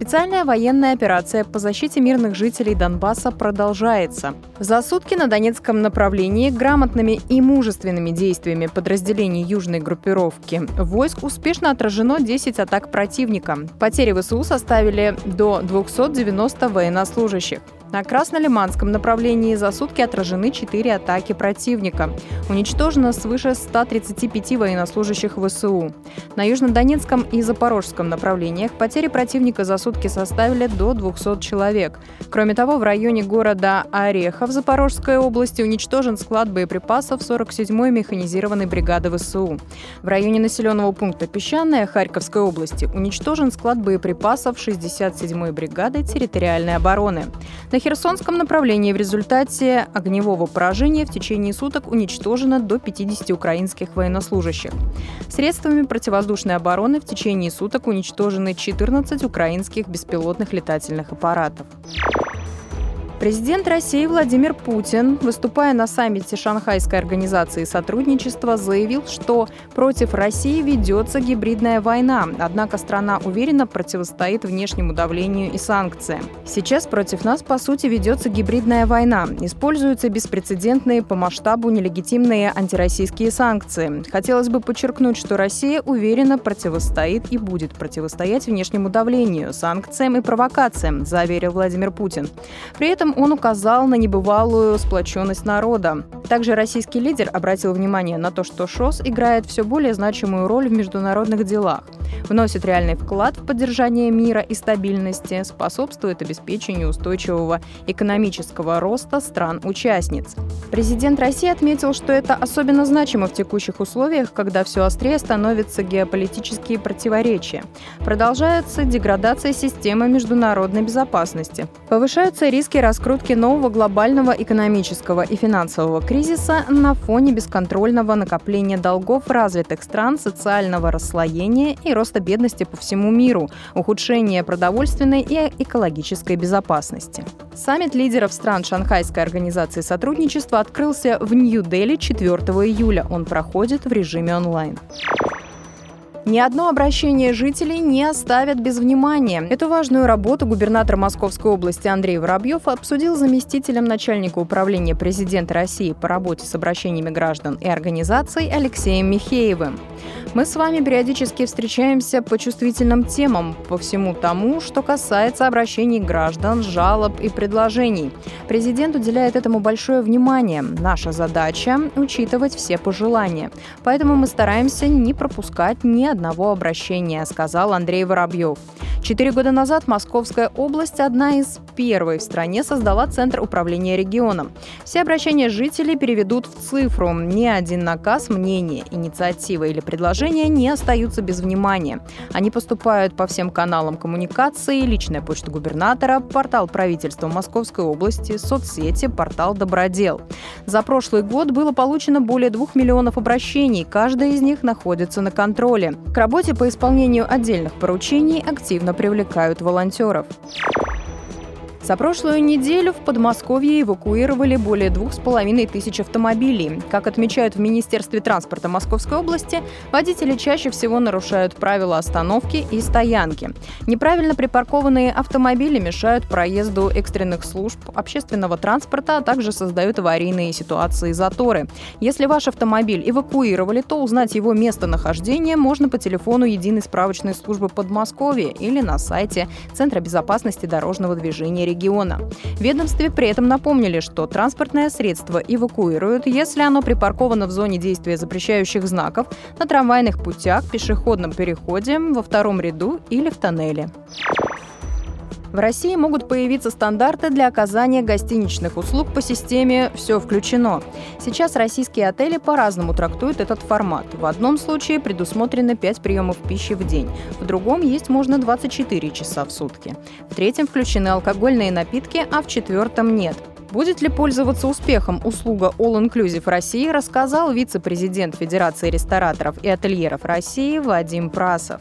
Специальная военная операция по защите мирных жителей Донбасса продолжается. За сутки на Донецком направлении грамотными и мужественными действиями подразделений южной группировки войск успешно отражено 10 атак противника. Потери ВСУ составили до 290 военнослужащих. На Краснолиманском направлении за сутки отражены 4 атаки противника. Уничтожено свыше 135 военнослужащих ВСУ. На Южнодонецком и Запорожском направлениях потери противника за сутки составили до 200 человек. Кроме того, в районе города Орехов Запорожской области уничтожен склад боеприпасов 47-й механизированной бригады ВСУ. В районе населенного пункта Песчаная Харьковской области уничтожен склад боеприпасов 67-й бригады территориальной обороны. На Херсонском направлении в результате огневого поражения в течение суток уничтожено до 50 украинских военнослужащих. Средствами противовоздушной обороны в течение суток уничтожены 14 украинских беспилотных летательных аппаратов. Президент России Владимир Путин, выступая на саммите Шанхайской организации сотрудничества, заявил, что против России ведется гибридная война, однако страна уверенно противостоит внешнему давлению и санкциям. Сейчас против нас, по сути, ведется гибридная война. Используются беспрецедентные по масштабу нелегитимные антироссийские санкции. Хотелось бы подчеркнуть, что Россия уверенно противостоит и будет противостоять внешнему давлению, санкциям и провокациям, заверил Владимир Путин. При этом этом он указал на небывалую сплоченность народа. Также российский лидер обратил внимание на то, что ШОС играет все более значимую роль в международных делах, вносит реальный вклад в поддержание мира и стабильности, способствует обеспечению устойчивого экономического роста стран-участниц. Президент России отметил, что это особенно значимо в текущих условиях, когда все острее становятся геополитические противоречия. Продолжается деградация системы международной безопасности. Повышаются риски раскрутки нового глобального экономического и финансового кризиса на фоне бесконтрольного накопления долгов развитых стран, социального расслоения и роста бедности по всему миру, ухудшения продовольственной и экологической безопасности. Саммит лидеров стран Шанхайской организации сотрудничества открылся в Нью-Дели 4 июля. Он проходит в режиме онлайн. Ни одно обращение жителей не оставят без внимания. Эту важную работу губернатор Московской области Андрей Воробьев обсудил заместителем начальника управления президента России по работе с обращениями граждан и организаций Алексеем Михеевым. Мы с вами периодически встречаемся по чувствительным темам, по всему тому, что касается обращений граждан, жалоб и предложений. Президент уделяет этому большое внимание. Наша задача – учитывать все пожелания. Поэтому мы стараемся не пропускать ни одного обращения, сказал Андрей Воробьев. Четыре года назад Московская область, одна из первой в стране, создала Центр управления регионом. Все обращения жителей переведут в цифру. Ни один наказ, мнение, инициатива или предложение не остаются без внимания. Они поступают по всем каналам коммуникации, личная почта губернатора, портал правительства Московской области, соцсети, портал «Добродел». За прошлый год было получено более двух миллионов обращений. Каждая из них находится на контроле. К работе по исполнению отдельных поручений активно привлекают волонтеров. За прошлую неделю в Подмосковье эвакуировали более двух с половиной тысяч автомобилей. Как отмечают в Министерстве транспорта Московской области, водители чаще всего нарушают правила остановки и стоянки. Неправильно припаркованные автомобили мешают проезду экстренных служб общественного транспорта, а также создают аварийные ситуации заторы. Если ваш автомобиль эвакуировали, то узнать его местонахождение можно по телефону единой справочной службы Подмосковья или на сайте Центра безопасности дорожного движения региона. Ведомстве при этом напомнили, что транспортное средство эвакуируют, если оно припарковано в зоне действия запрещающих знаков, на трамвайных путях, пешеходном переходе, во втором ряду или в тоннеле. В России могут появиться стандарты для оказания гостиничных услуг по системе «Все включено». Сейчас российские отели по-разному трактуют этот формат. В одном случае предусмотрены 5 приемов пищи в день, в другом есть можно 24 часа в сутки. В третьем включены алкогольные напитки, а в четвертом нет – Будет ли пользоваться успехом услуга All Inclusive России, рассказал вице-президент Федерации рестораторов и ательеров России Вадим Прасов.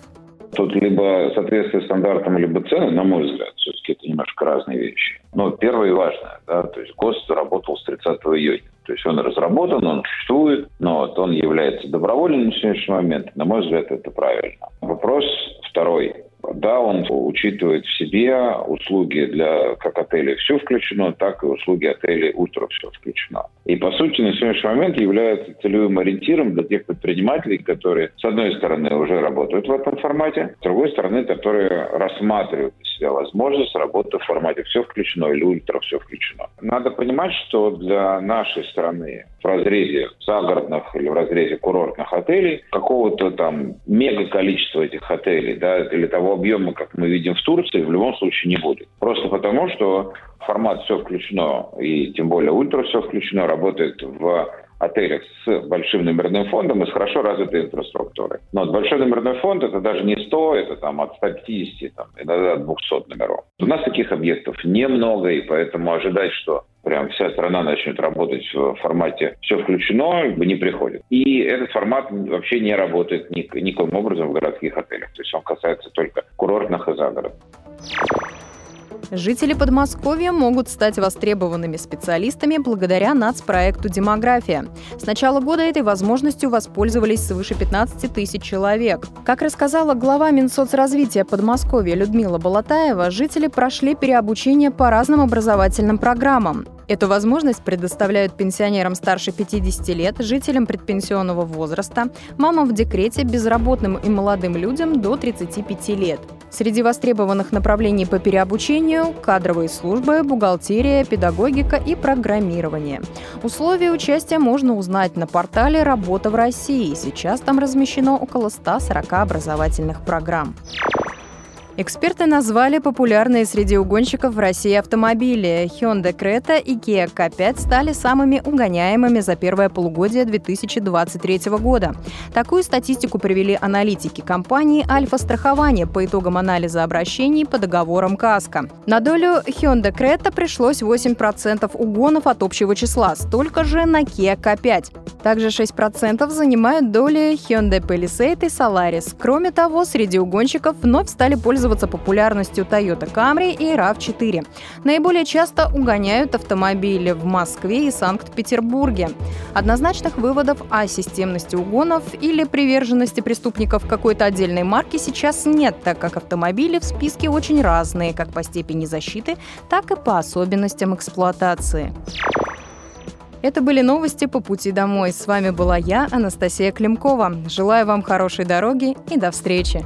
Тут либо соответствие стандартам, либо цены, на мой взгляд, все-таки это немножко разные вещи. Но первое и важное, да, то есть ГОСТ работал с 30 июня. То есть он разработан, он существует, но вот он является добровольным на сегодняшний момент. На мой взгляд, это правильно. Вопрос второй. Да, он учитывает в себе услуги для как отелей все включено, так и услуги отелей утро все включено. И, по сути, на сегодняшний момент является целевым ориентиром для тех предпринимателей, которые, с одной стороны, уже работают в этом формате, с другой стороны, которые рассматривают для себя возможность работы в формате все включено или ультра все включено. Надо понимать, что для нашей страны в разрезе загородных или в разрезе курортных отелей какого-то там мега количества этих отелей, да, или того объема, как мы видим в Турции, в любом случае не будет. Просто потому, что формат все включено, и тем более ультра все включено, работает в отелях с большим номерным фондом и с хорошо развитой инфраструктурой. Но большой номерной фонд это даже не 100, это там от 150, там, иногда от 200 номеров. У нас таких объектов немного, и поэтому ожидать, что прям вся страна начнет работать в формате «все включено», не приходит. И этот формат вообще не работает никаким образом в городских отелях. То есть он касается только курортных и загородных. Жители Подмосковья могут стать востребованными специалистами благодаря нацпроекту «Демография». С начала года этой возможностью воспользовались свыше 15 тысяч человек. Как рассказала глава Минсоцразвития Подмосковья Людмила Болотаева, жители прошли переобучение по разным образовательным программам. Эту возможность предоставляют пенсионерам старше 50 лет, жителям предпенсионного возраста, мамам в декрете, безработным и молодым людям до 35 лет. Среди востребованных направлений по переобучению – кадровые службы, бухгалтерия, педагогика и программирование. Условия участия можно узнать на портале «Работа в России». Сейчас там размещено около 140 образовательных программ. Эксперты назвали популярные среди угонщиков в России автомобили. Hyundai Creta и Kia K5 стали самыми угоняемыми за первое полугодие 2023 года. Такую статистику привели аналитики компании «Альфа-страхование» по итогам анализа обращений по договорам КАСКО. На долю Hyundai Creta пришлось 8% угонов от общего числа, столько же на Kia K5. Также 6% занимают доли Hyundai Palisade и Solaris. Кроме того, среди угонщиков вновь стали пользоваться пользоваться популярностью Toyota Camry и RAV4. Наиболее часто угоняют автомобили в Москве и Санкт-Петербурге. Однозначных выводов о системности угонов или приверженности преступников какой-то отдельной марки сейчас нет, так как автомобили в списке очень разные, как по степени защиты, так и по особенностям эксплуатации. Это были новости по пути домой. С вами была я, Анастасия Климкова. Желаю вам хорошей дороги и до встречи.